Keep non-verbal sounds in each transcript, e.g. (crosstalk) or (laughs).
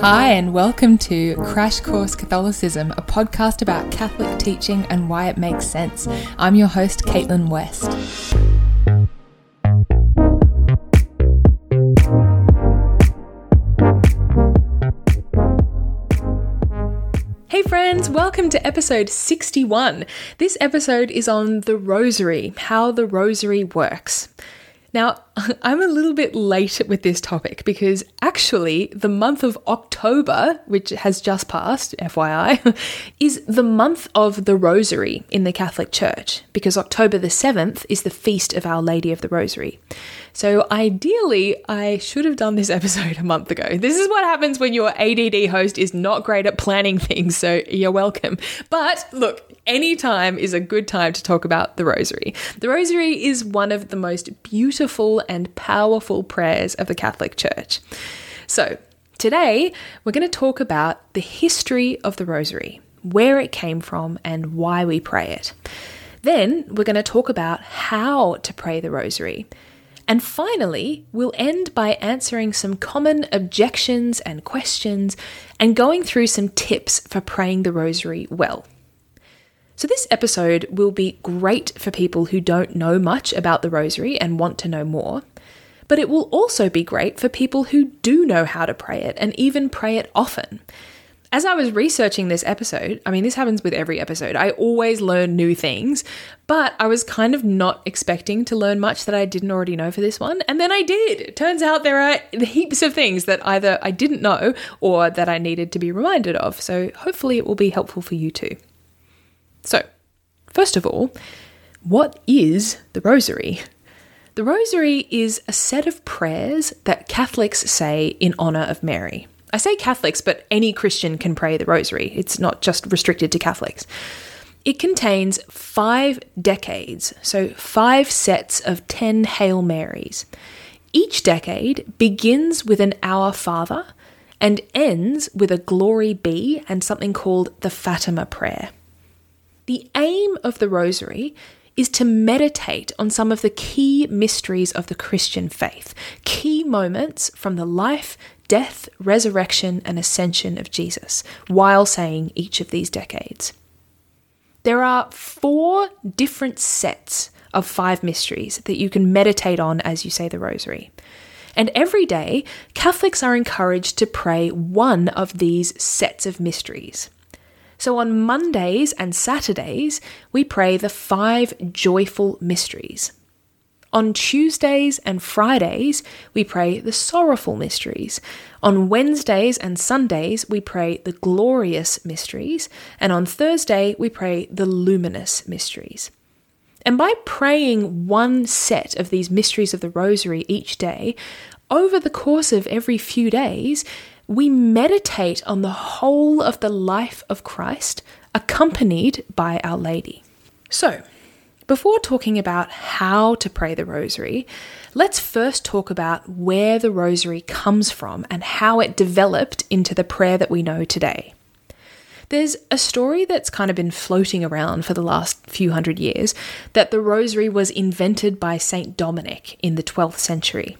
Hi, and welcome to Crash Course Catholicism, a podcast about Catholic teaching and why it makes sense. I'm your host, Caitlin West. Hey friends, welcome to episode 61. This episode is on the Rosary, how the Rosary works. Now, (laughs) I'm a little bit late with this topic because actually, the month of October, which has just passed, FYI, (laughs) is the month of the Rosary in the Catholic Church because October the 7th is the feast of Our Lady of the Rosary. So, ideally, I should have done this (laughs) episode a month ago. This is what happens when your ADD host is not great at planning things, so you're welcome. But look, any time is a good time to talk about the Rosary. The Rosary is one of the most beautiful and powerful prayers of the Catholic Church. So, today we're going to talk about the history of the Rosary, where it came from, and why we pray it. Then we're going to talk about how to pray the Rosary. And finally, we'll end by answering some common objections and questions and going through some tips for praying the Rosary well. So, this episode will be great for people who don't know much about the Rosary and want to know more, but it will also be great for people who do know how to pray it and even pray it often. As I was researching this episode, I mean, this happens with every episode, I always learn new things, but I was kind of not expecting to learn much that I didn't already know for this one, and then I did. It turns out there are heaps of things that either I didn't know or that I needed to be reminded of, so hopefully it will be helpful for you too. So, first of all, what is the Rosary? The Rosary is a set of prayers that Catholics say in honour of Mary. I say Catholics, but any Christian can pray the Rosary. It's not just restricted to Catholics. It contains five decades, so five sets of ten Hail Marys. Each decade begins with an Our Father and ends with a Glory Be and something called the Fatima Prayer. The aim of the Rosary is to meditate on some of the key mysteries of the Christian faith, key moments from the life, death, resurrection, and ascension of Jesus while saying each of these decades. There are four different sets of five mysteries that you can meditate on as you say the Rosary. And every day, Catholics are encouraged to pray one of these sets of mysteries. So on Mondays and Saturdays, we pray the five joyful mysteries. On Tuesdays and Fridays, we pray the sorrowful mysteries. On Wednesdays and Sundays, we pray the glorious mysteries. And on Thursday, we pray the luminous mysteries. And by praying one set of these mysteries of the Rosary each day, over the course of every few days, we meditate on the whole of the life of Christ, accompanied by Our Lady. So, before talking about how to pray the rosary, let's first talk about where the rosary comes from and how it developed into the prayer that we know today. There's a story that's kind of been floating around for the last few hundred years that the rosary was invented by Saint Dominic in the 12th century.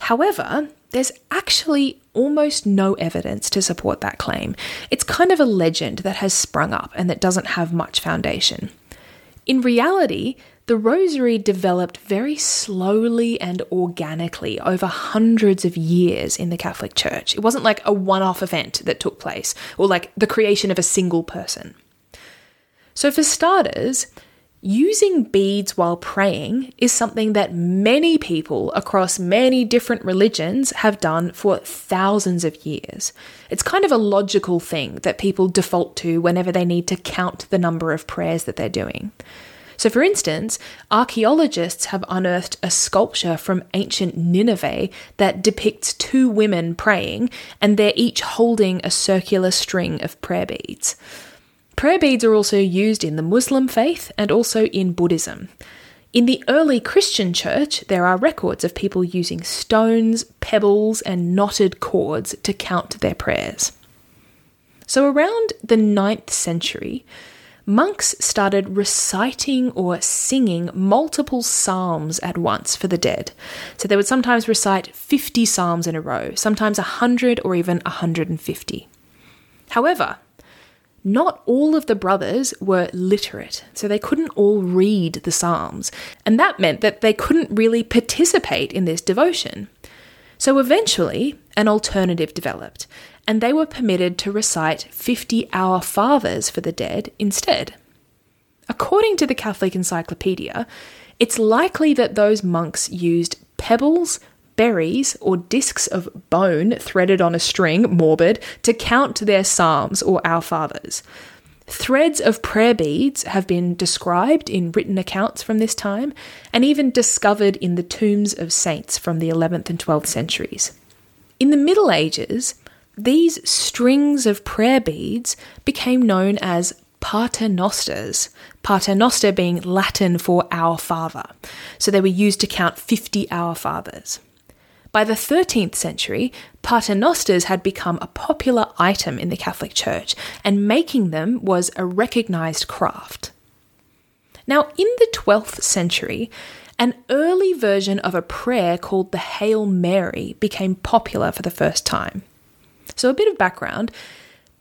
However, there's actually almost no evidence to support that claim. It's kind of a legend that has sprung up and that doesn't have much foundation. In reality, the rosary developed very slowly and organically over hundreds of years in the Catholic Church. It wasn't like a one off event that took place, or like the creation of a single person. So, for starters, using beads while praying is something that many people across many different religions have done for thousands of years. It's kind of a logical thing that people default to whenever they need to count the number of prayers that they're doing. So, for instance, archaeologists have unearthed a sculpture from ancient Nineveh that depicts two women praying, and they're each holding a circular string of prayer beads. Prayer beads are also used in the Muslim faith and also in Buddhism. In the early Christian church, there are records of people using stones, pebbles, and knotted cords to count their prayers. So, around the 9th century, monks started reciting or singing multiple psalms at once for the dead. So they would sometimes recite 50 psalms in a row, sometimes 100 or even 150. However, not all of the brothers were literate, so they couldn't all read the Psalms, and that meant that they couldn't really participate in this devotion. So eventually, an alternative developed, and they were permitted to recite 50 Our Fathers for the dead instead. According to the Catholic Encyclopedia, it's likely that those monks used pebbles, berries, or discs of bone threaded on a string, morbid, to count their psalms or Our Fathers. Threads of prayer beads have been described in written accounts from this time and even discovered in the tombs of saints from the 11th and 12th centuries. In the Middle Ages, these strings of prayer beads became known as paternosters, paternoster being Latin for our father. So they were used to count 50 our fathers. By the 13th century, paternosters had become a popular item in the Catholic Church, and making them was a recognised craft. Now, in the 12th century, an early version of a prayer called the Hail Mary became popular for the first time. So, a bit of background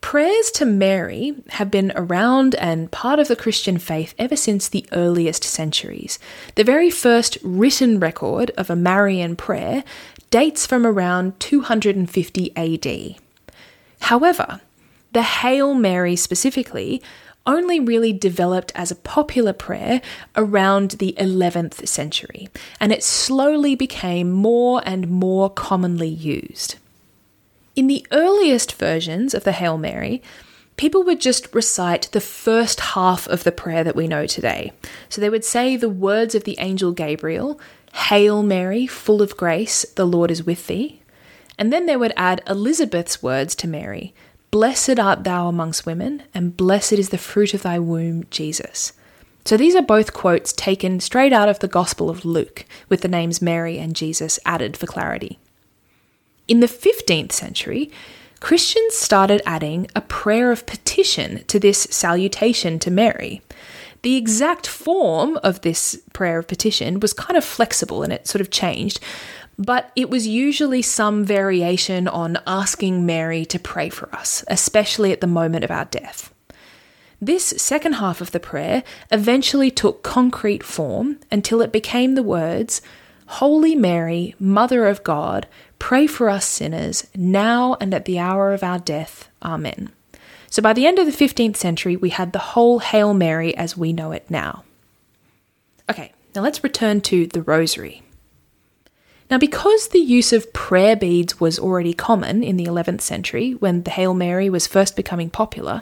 prayers to Mary have been around and part of the Christian faith ever since the earliest centuries. The very first written record of a Marian prayer dates from around 250 AD. However, the Hail Mary specifically only really developed as a popular prayer around the 11th century, and it slowly became more and more commonly used. In the earliest versions of the Hail Mary, people would just recite the first half of the prayer that we know today. So they would say the words of the angel Gabriel Hail Mary, full of grace, the Lord is with thee. And then they would add Elizabeth's words to Mary Blessed art thou amongst women, and blessed is the fruit of thy womb, Jesus. So these are both quotes taken straight out of the Gospel of Luke, with the names Mary and Jesus added for clarity. In the 15th century, Christians started adding a prayer of petition to this salutation to Mary. The exact form of this prayer of petition was kind of flexible and it sort of changed, but it was usually some variation on asking Mary to pray for us, especially at the moment of our death. This second half of the prayer eventually took concrete form until it became the words, Holy Mary, Mother of God, pray for us sinners, now and at the hour of our death. Amen. So by the end of the 15th century, we had the whole Hail Mary as we know it now. Okay, now let's return to the Rosary. Now, because the use of prayer beads was already common in the 11th century, when the Hail Mary was first becoming popular,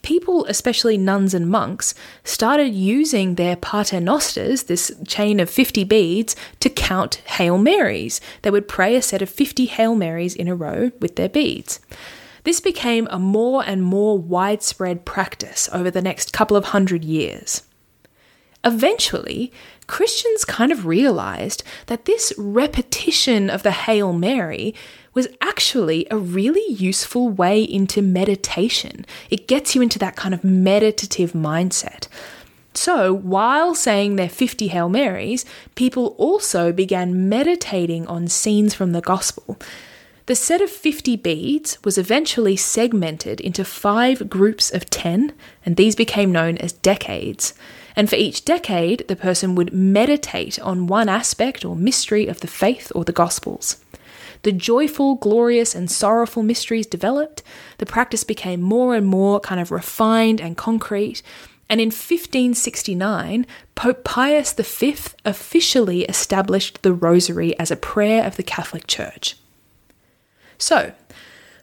people, especially nuns and monks, started using their paternosters, this chain of 50 beads, to count Hail Marys. They would pray a set of 50 Hail Marys in a row with their beads. This became a more and more widespread practice over the next couple of hundred years. Eventually, Christians kind of realized that this repetition of the Hail Mary was actually a really useful way into meditation. It gets you into that kind of meditative mindset. So, while saying their 50 Hail Marys, people also began meditating on scenes from the Gospel. The set of 50 beads was eventually segmented into five groups of 10, and these became known as decades. And for each decade, the person would meditate on one aspect or mystery of the faith or the Gospels. The joyful, glorious, and sorrowful mysteries developed. The practice became more and more kind of refined and concrete. And in 1569, Pope Pius V officially established the Rosary as a prayer of the Catholic Church. So,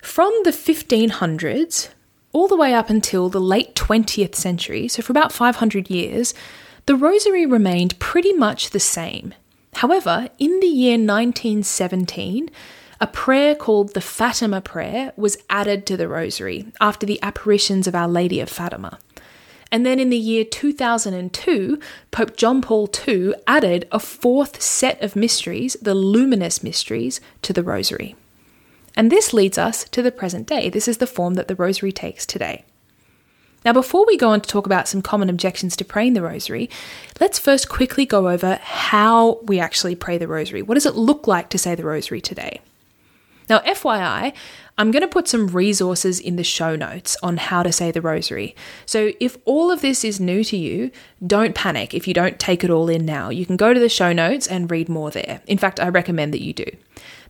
from the 1500s all the way up until the late 20th century, so for about 500 years, the Rosary remained pretty much the same. However, in the year 1917, a prayer called the Fatima Prayer was added to the Rosary after the apparitions of Our Lady of Fatima. And then in the year 2002, Pope John Paul II added a fourth set of mysteries, the Luminous Mysteries, to the Rosary. And this leads us to the present day. This is the form that the Rosary takes today. Now, before we go on to talk about some common objections to praying the rosary, let's first quickly go over how we actually pray the rosary. What does it look like to say the rosary today? Now, FYI, I'm going to put some resources in the show notes on how to say the rosary. So, if all of this is new to you, don't panic if you don't take it all in now. You can go to the show notes and read more there. In fact, I recommend that you do.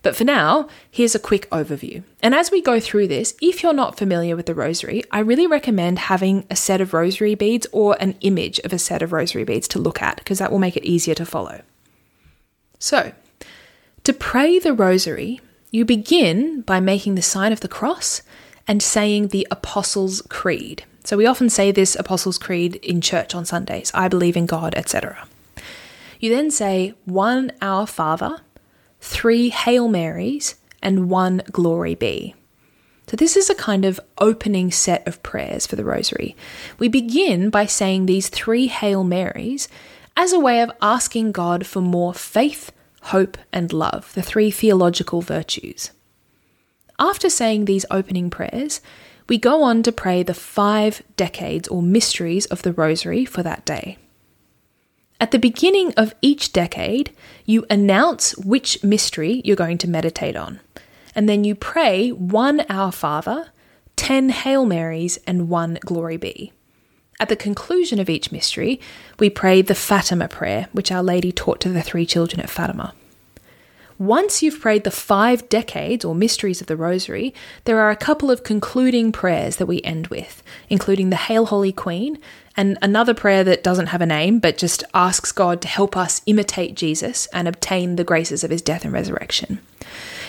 But for now, here's a quick overview. And as we go through this, if you're not familiar with the rosary, I really recommend having a set of rosary beads or an image of a set of rosary beads to look at, because that will make it easier to follow. So, to pray the rosary, you begin by making the sign of the cross and saying the Apostles' Creed. So we often say this Apostles' Creed in church on Sundays I believe in God, etc. You then say one Our Father, three Hail Marys, and one Glory Be. So, this is a kind of opening set of prayers for the Rosary. We begin by saying these three Hail Marys as a way of asking God for more faith, hope, and love, the three theological virtues. After saying these opening prayers, we go on to pray the five decades or mysteries of the Rosary for that day. At the beginning of each decade, you announce which mystery you're going to meditate on, and then you pray one Our Father, ten Hail Marys, and one Glory Be. At the conclusion of each mystery, we pray the Fatima prayer, which Our Lady taught to the three children at Fatima. Once you've prayed the five decades or mysteries of the Rosary, there are a couple of concluding prayers that we end with, including the Hail Holy Queen and another prayer that doesn't have a name but just asks God to help us imitate Jesus and obtain the graces of his death and resurrection.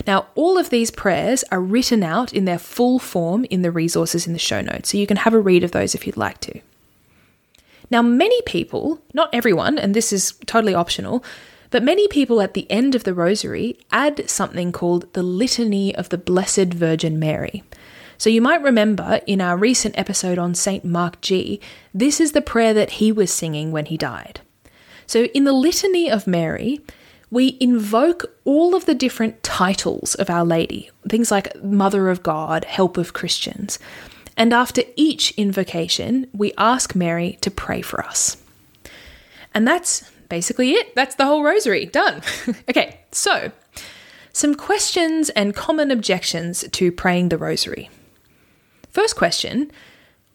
Now, all of these prayers are written out in their full form in the resources in the show notes, so you can have a read of those if you'd like to. Now, many people, not everyone, and this is totally optional, but many people at the end of the rosary add something called the Litany of the Blessed Virgin Mary. So you might remember in our recent episode on St. Mark Ji, this is the prayer that he was singing when he died. So in the Litany of Mary, we invoke all of the different titles of Our Lady, things like Mother of God, Help of Christians. And after each invocation, we ask Mary to pray for us. And that's basically it. That's the whole rosary. Done. (laughs) okay, so some questions and common objections to praying the rosary. First question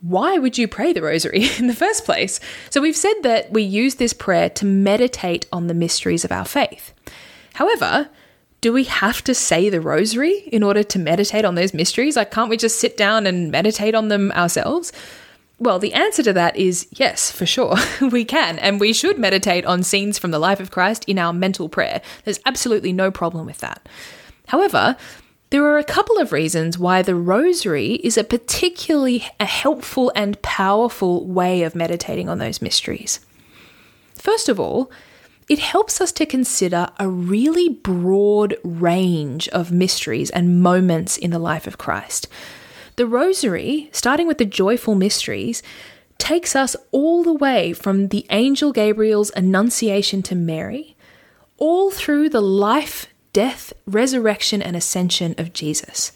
why would you pray the rosary (laughs) in the first place? So, we've said that we use this prayer to meditate on the mysteries of our faith. However, do we have to say the rosary in order to meditate on those mysteries? Like, can't we just sit down and meditate on them ourselves? Well, the answer to that is yes, for sure. (laughs) we can, and we should meditate on scenes from the life of Christ in our mental prayer. There's absolutely no problem with that. However, there are a couple of reasons why the rosary is a particularly a helpful and powerful way of meditating on those mysteries. First of all, it helps us to consider a really broad range of mysteries and moments in the life of Christ. The Rosary, starting with the joyful mysteries, takes us all the way from the angel Gabriel's annunciation to Mary, all through the life, death, resurrection, and ascension of Jesus.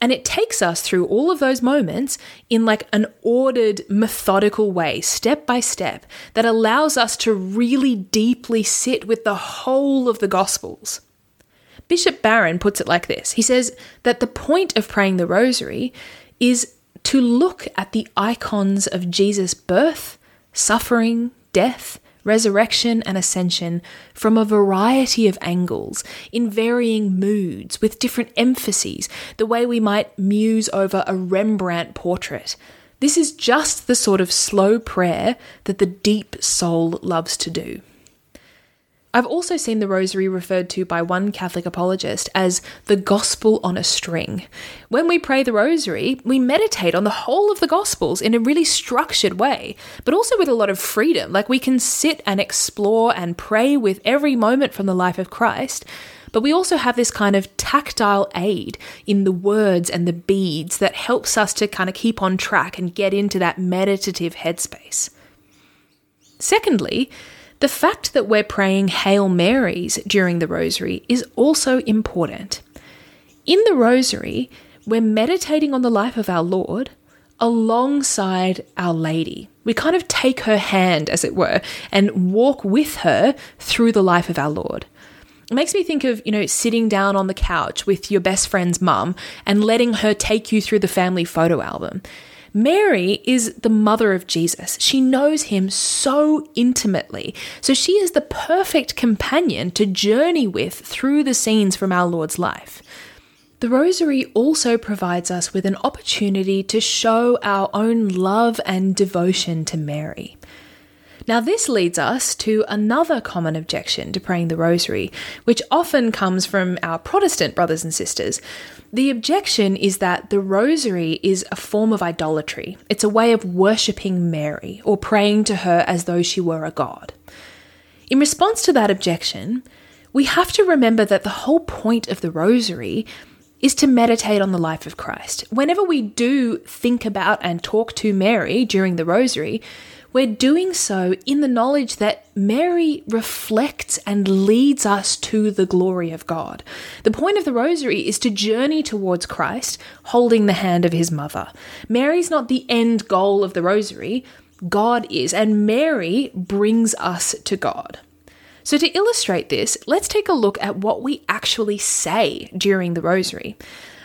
And it takes us through all of those moments in like an ordered, methodical way, step by step, that allows us to really deeply sit with the whole of the Gospels. Bishop Barron puts it like this He says that the point of praying the rosary is to look at the icons of Jesus' birth, suffering, death, resurrection, and ascension from a variety of angles, in varying moods, with different emphases, the way we might muse over a Rembrandt portrait. This is just the sort of slow prayer that the deep soul loves to do. I've also seen the rosary referred to by one Catholic apologist as the gospel on a string. When we pray the rosary, we meditate on the whole of the gospels in a really structured way, but also with a lot of freedom. Like we can sit and explore and pray with every moment from the life of Christ. But we also have this kind of tactile aid in the words and the beads that helps us to kind of keep on track and get into that meditative headspace. Secondly, the fact that we're praying Hail Marys during the Rosary is also important. In the Rosary, we're meditating on the life of our Lord, alongside Our Lady. We kind of take her hand, as it were, and walk with her through the life of our Lord. It makes me think of, you know, sitting down on the couch with your best friend's mum and letting her take you through the family photo album. Mary is the mother of Jesus. She knows him so intimately. So she is the perfect companion to journey with through the scenes from our Lord's life. The Rosary also provides us with an opportunity to show our own love and devotion to Mary. Now, this leads us to another common objection to praying the Rosary, which often comes from our Protestant brothers and sisters. The objection is that the Rosary is a form of idolatry, it's a way of worshipping Mary or praying to her as though she were a god. In response to that objection, we have to remember that the whole point of the Rosary is to meditate on the life of Christ. Whenever we do think about and talk to Mary during the Rosary, we're doing so in the knowledge that Mary reflects and leads us to the glory of God. The point of the Rosary is to journey towards Christ, holding the hand of his mother. Mary's not the end goal of the Rosary, God is, and Mary brings us to God. So, to illustrate this, let's take a look at what we actually say during the Rosary.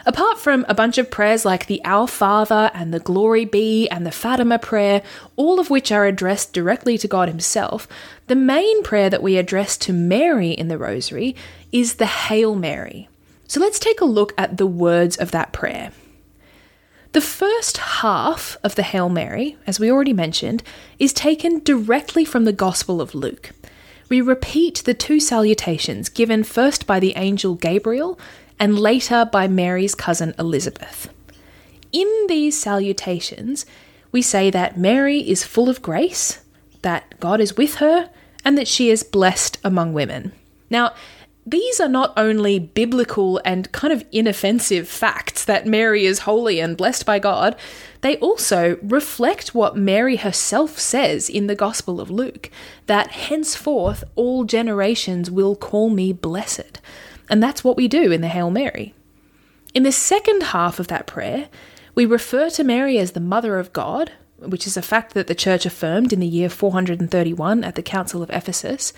Apart from a bunch of prayers like the Our Father and the Glory Be and the Fatima prayer, all of which are addressed directly to God Himself, the main prayer that we address to Mary in the Rosary is the Hail Mary. So let's take a look at the words of that prayer. The first half of the Hail Mary, as we already mentioned, is taken directly from the Gospel of Luke we repeat the two salutations given first by the angel Gabriel and later by Mary's cousin Elizabeth. In these salutations, we say that Mary is full of grace, that God is with her, and that she is blessed among women. Now, these are not only biblical and kind of inoffensive facts that Mary is holy and blessed by God, they also reflect what Mary herself says in the Gospel of Luke that henceforth all generations will call me blessed. And that's what we do in the Hail Mary. In the second half of that prayer, we refer to Mary as the Mother of God, which is a fact that the Church affirmed in the year 431 at the Council of Ephesus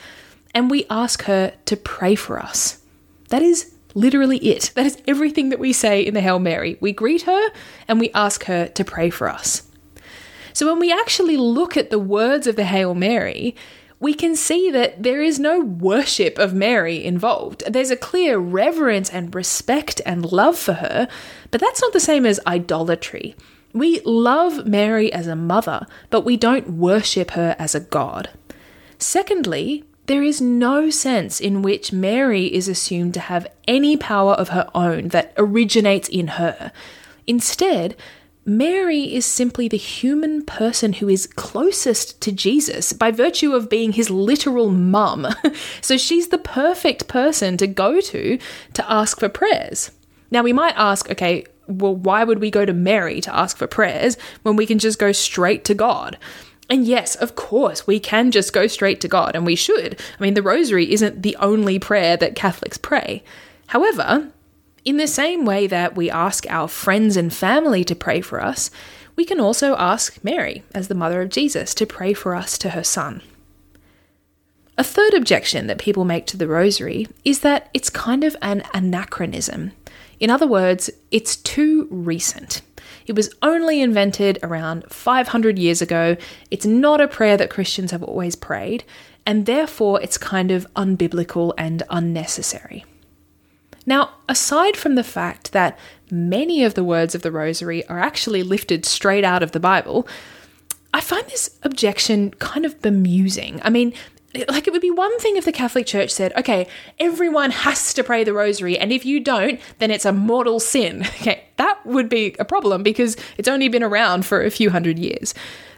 and we ask her to pray for us. That is literally it. That is everything that we say in the Hail Mary. We greet her and we ask her to pray for us. So when we actually look at the words of the Hail Mary, we can see that there is no worship of Mary involved. There's a clear reverence and respect and love for her, but that's not the same as idolatry. We love Mary as a mother, but we don't worship her as a god. Secondly, there is no sense in which Mary is assumed to have any power of her own that originates in her. Instead, Mary is simply the human person who is closest to Jesus by virtue of being his literal mum. (laughs) so she's the perfect person to go to to ask for prayers. Now, we might ask, okay, well, why would we go to Mary to ask for prayers when we can just go straight to God? And yes, of course, we can just go straight to God, and we should. I mean, the rosary isn't the only prayer that Catholics pray. However, in the same way that we ask our friends and family to pray for us, we can also ask Mary, as the mother of Jesus, to pray for us to her son. A third objection that people make to the rosary is that it's kind of an anachronism. In other words, it's too recent. It was only invented around 500 years ago. It's not a prayer that Christians have always prayed, and therefore it's kind of unbiblical and unnecessary. Now, aside from the fact that many of the words of the Rosary are actually lifted straight out of the Bible, I find this objection kind of bemusing. I mean, like it would be one thing if the Catholic Church said, okay, everyone has to pray the rosary, and if you don't, then it's a mortal sin. (laughs) Okay, that would be a problem because it's only been around for a few hundred years.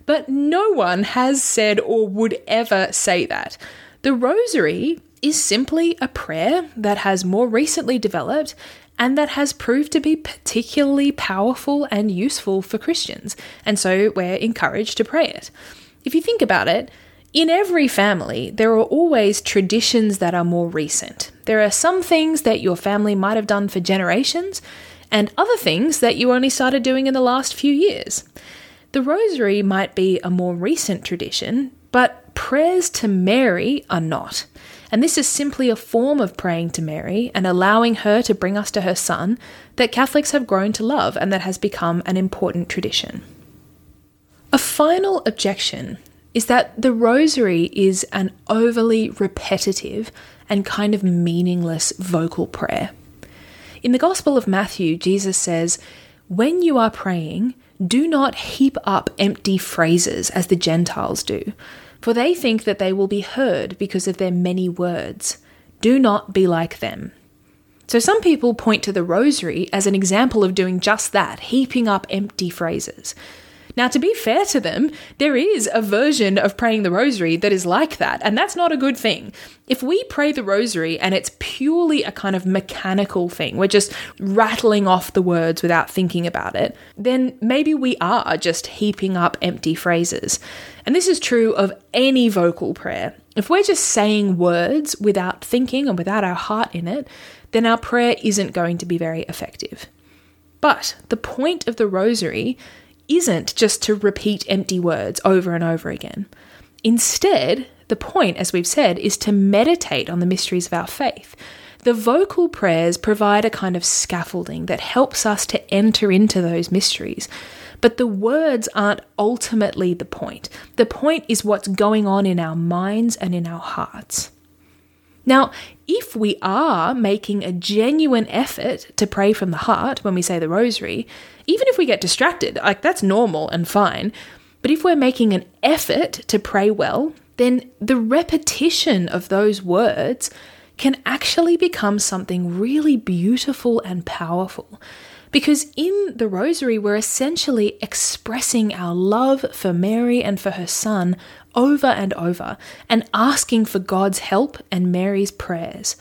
But no one has said or would ever say that. The rosary is simply a prayer that has more recently developed and that has proved to be particularly powerful and useful for Christians, and so we're encouraged to pray it. If you think about it, in every family, there are always traditions that are more recent. There are some things that your family might have done for generations, and other things that you only started doing in the last few years. The Rosary might be a more recent tradition, but prayers to Mary are not. And this is simply a form of praying to Mary and allowing her to bring us to her Son that Catholics have grown to love and that has become an important tradition. A final objection is that the Rosary is an overly repetitive and kind of meaningless vocal prayer. In the Gospel of Matthew, Jesus says, When you are praying, do not heap up empty phrases as the Gentiles do, for they think that they will be heard because of their many words. Do not be like them. So some people point to the rosary as an example of doing just that, heaping up empty phrases. Now, to be fair to them, there is a version of praying the rosary that is like that, and that's not a good thing. If we pray the rosary and it's purely a kind of mechanical thing, we're just rattling off the words without thinking about it, then maybe we are just heaping up empty phrases. And this is true of any vocal prayer. If we're just saying words without thinking and without our heart in it, then our prayer isn't going to be very effective. But the point of the rosary isn't just to repeat empty words over and over again. Instead, the point, as we've said, is to meditate on the mysteries of our faith. The vocal prayers provide a kind of scaffolding that helps us to enter into those mysteries. But the words aren't ultimately the point. The point is what's going on in our minds and in our hearts. Now, if we are making a genuine effort to pray from the heart when we say the rosary, even if we get distracted, like that's normal and fine, but if we're making an effort to pray well, then the repetition of those words can actually become something really beautiful and powerful. Because in the Rosary, we're essentially expressing our love for Mary and for her son over and over and asking for God's help and Mary's prayers.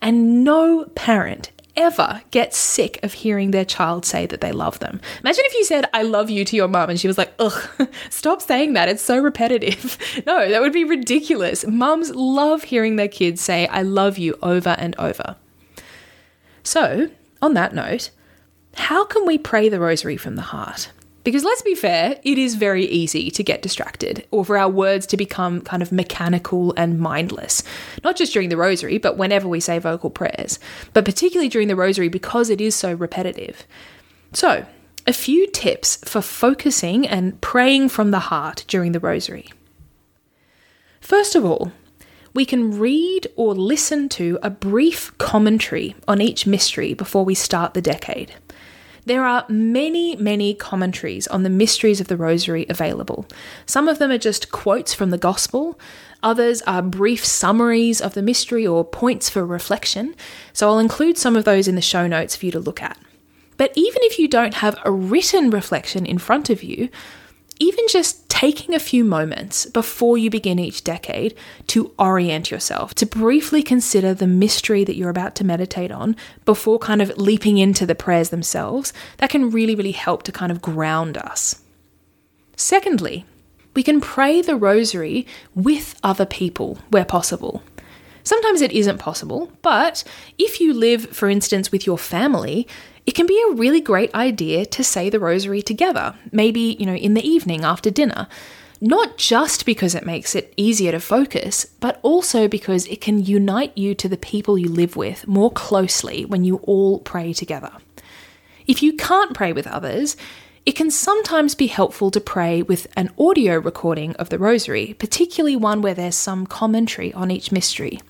And no parent ever gets sick of hearing their child say that they love them. Imagine if you said, I love you to your mum, and she was like, ugh, (laughs) stop saying that. It's so repetitive. (laughs) no, that would be ridiculous. Mums love hearing their kids say, I love you over and over. So, on that note, how can we pray the rosary from the heart? Because let's be fair, it is very easy to get distracted or for our words to become kind of mechanical and mindless. Not just during the rosary, but whenever we say vocal prayers, but particularly during the rosary because it is so repetitive. So, a few tips for focusing and praying from the heart during the rosary. First of all, we can read or listen to a brief commentary on each mystery before we start the decade. There are many, many commentaries on the mysteries of the Rosary available. Some of them are just quotes from the Gospel, others are brief summaries of the mystery or points for reflection, so I'll include some of those in the show notes for you to look at. But even if you don't have a written reflection in front of you, even just taking a few moments before you begin each decade to orient yourself, to briefly consider the mystery that you're about to meditate on before kind of leaping into the prayers themselves, that can really, really help to kind of ground us. Secondly, we can pray the rosary with other people where possible. Sometimes it isn't possible, but if you live, for instance, with your family, it can be a really great idea to say the rosary together, maybe, you know, in the evening after dinner. Not just because it makes it easier to focus, but also because it can unite you to the people you live with more closely when you all pray together. If you can't pray with others, it can sometimes be helpful to pray with an audio recording of the rosary, particularly one where there's some commentary on each mystery.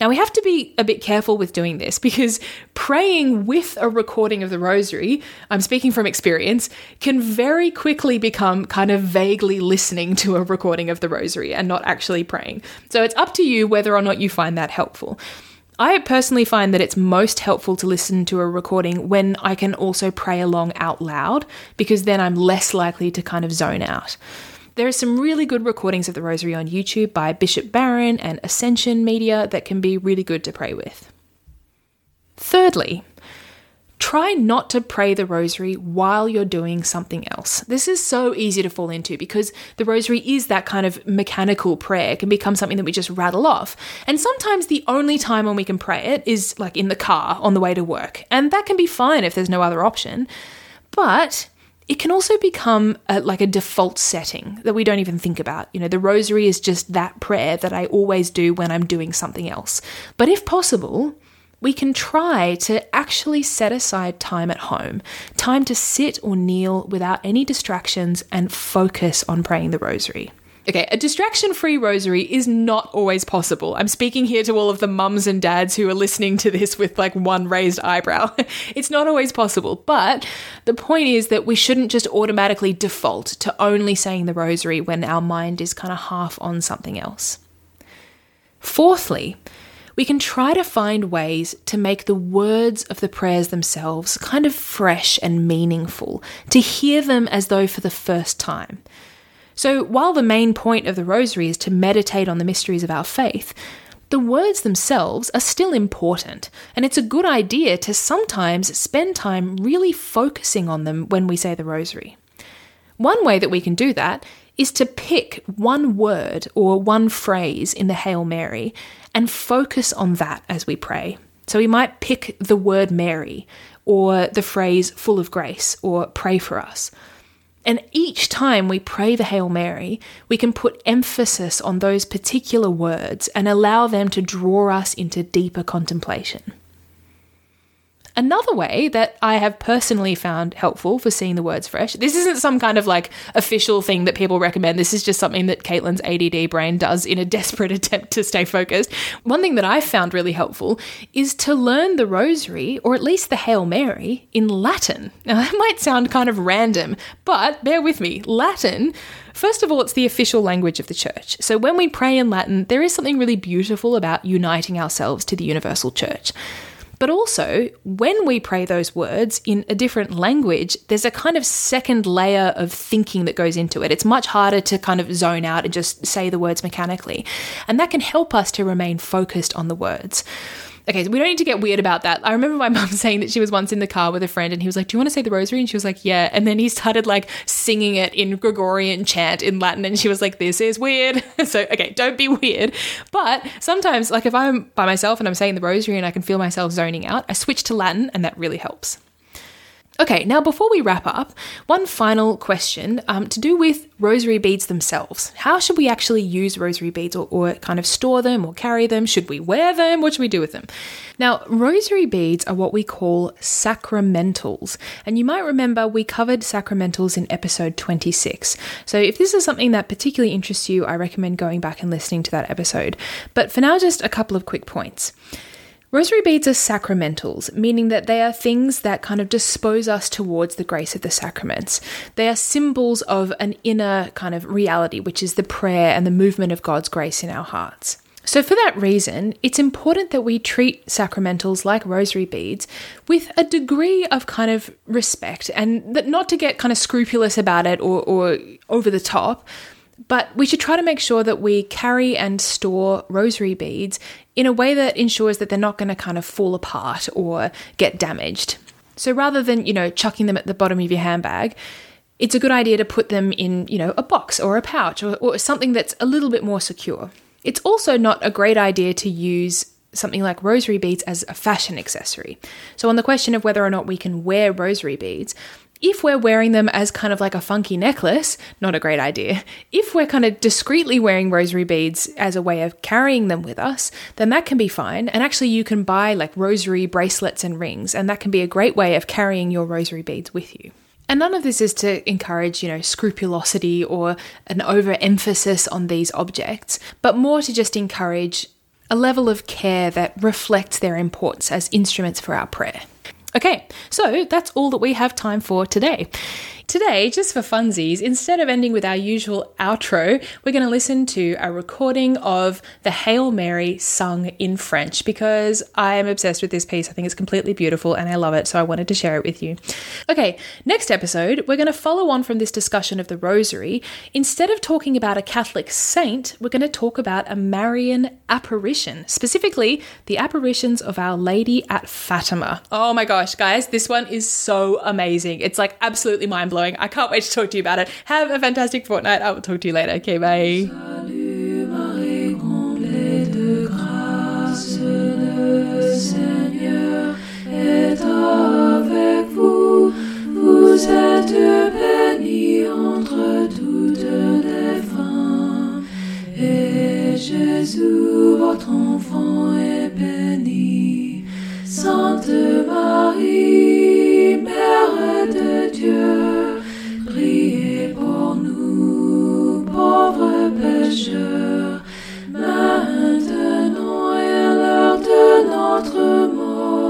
Now, we have to be a bit careful with doing this because praying with a recording of the rosary, I'm speaking from experience, can very quickly become kind of vaguely listening to a recording of the rosary and not actually praying. So it's up to you whether or not you find that helpful. I personally find that it's most helpful to listen to a recording when I can also pray along out loud because then I'm less likely to kind of zone out. There are some really good recordings of the Rosary on YouTube by Bishop Barron and Ascension Media that can be really good to pray with. Thirdly, try not to pray the rosary while you're doing something else. This is so easy to fall into because the rosary is that kind of mechanical prayer, it can become something that we just rattle off. And sometimes the only time when we can pray it is like in the car on the way to work. And that can be fine if there's no other option. But it can also become a, like a default setting that we don't even think about. You know, the rosary is just that prayer that I always do when I'm doing something else. But if possible, we can try to actually set aside time at home, time to sit or kneel without any distractions and focus on praying the rosary. Okay, a distraction free rosary is not always possible. I'm speaking here to all of the mums and dads who are listening to this with like one raised eyebrow. (laughs) it's not always possible, but the point is that we shouldn't just automatically default to only saying the rosary when our mind is kind of half on something else. Fourthly, we can try to find ways to make the words of the prayers themselves kind of fresh and meaningful, to hear them as though for the first time. So, while the main point of the Rosary is to meditate on the mysteries of our faith, the words themselves are still important, and it's a good idea to sometimes spend time really focusing on them when we say the Rosary. One way that we can do that is to pick one word or one phrase in the Hail Mary and focus on that as we pray. So we might pick the word Mary or the phrase full of grace or pray for us. And each time we pray the Hail Mary, we can put emphasis on those particular words and allow them to draw us into deeper contemplation. Another way that I have personally found helpful for seeing the words fresh, this isn't some kind of like official thing that people recommend. This is just something that Caitlin's ADD brain does in a (laughs) desperate attempt to stay focused. One thing that I found really helpful is to learn the rosary, or at least the Hail Mary, in Latin. Now, (laughs) that might sound kind of random, but bear with me. Latin First of all, it's the official language of the church. So when we pray in Latin, there is something really beautiful about uniting ourselves to the universal church. But also, when we pray those words in a different language, there's a kind of second layer of thinking that goes into it. It's much harder to kind of zone out and just say the words mechanically. And that can help us to remain focused on the words. Okay, so we don't need to get weird about that. I remember my (laughs) mum saying that she was once in the car with a friend and he was like, Do you want to say the rosary? And she was like, Yeah. And then he started like singing it in Gregorian chant in Latin and she was like, This is weird. (laughs) so, okay, don't be weird. But sometimes, like if I'm by myself and I'm saying the rosary and I can feel myself zoning out, I switch to Latin and that really helps. Okay, now before we wrap up, one final question um, to do with rosary beads themselves. How should we actually use rosary beads or, or kind of store them or carry them? Should we wear them? What should we do with them? Now, rosary beads are what we call sacramentals. And you might remember we covered sacramentals in episode 26. So if this is something that particularly interests you, I recommend going back and listening to that episode. But for now, just a couple of quick points. Rosary beads are sacramentals, meaning that they are things that kind of dispose us towards the grace of the sacraments. They are symbols of an inner kind of reality, which is the prayer and the movement of God's grace in our hearts. So, for that reason, it's important that we treat sacramentals like rosary beads with a degree of kind of respect and that not to get kind of scrupulous about it or, or over the top, but we should try to make sure that we carry and store rosary beads in a way that ensures that they're not going to kind of fall apart or get damaged. So rather than, you know, chucking them at the bottom of your handbag, it's a good idea to put them in, you know, a box or a pouch or, or something that's a little bit more secure. It's also not a great idea to use something like rosary beads as a fashion accessory. So, on the question of whether or not we can wear rosary beads, if we're wearing them as kind of like a funky necklace, not a great idea. If we're kind of discreetly wearing rosary beads as a way of carrying them with us, then that can be fine. And actually, you can buy like rosary bracelets and rings, and that can be a great way of carrying your rosary beads with you. And none of this is to encourage, you know, scrupulosity or an overemphasis on these objects, but more to just encourage a level of care that reflects their importance as instruments for our prayer. Okay, so that's all that we have time for today. Today, just for funsies, instead of ending with our usual outro, we're going to listen to a recording of the Hail Mary sung in French because I am obsessed with this piece. I think it's completely beautiful and I love it, so I wanted to share it with you. Okay, next episode, we're going to follow on from this discussion of the Rosary. Instead of talking about a Catholic saint, we're going to talk about a Marian apparition, specifically the apparitions of Our Lady at Fatima. Oh my gosh, guys, this one is so amazing. It's like absolutely mind blowing. I can't wait to talk to you about it. Have a fantastic fortnight. I will talk to you later. Okay, bye. Vous êtes entre toutes les femmes, votre enfant, est béni. Sainte Marie, Priez pour nous, pauvres pécheurs, maintenant et à l'heure de notre mort.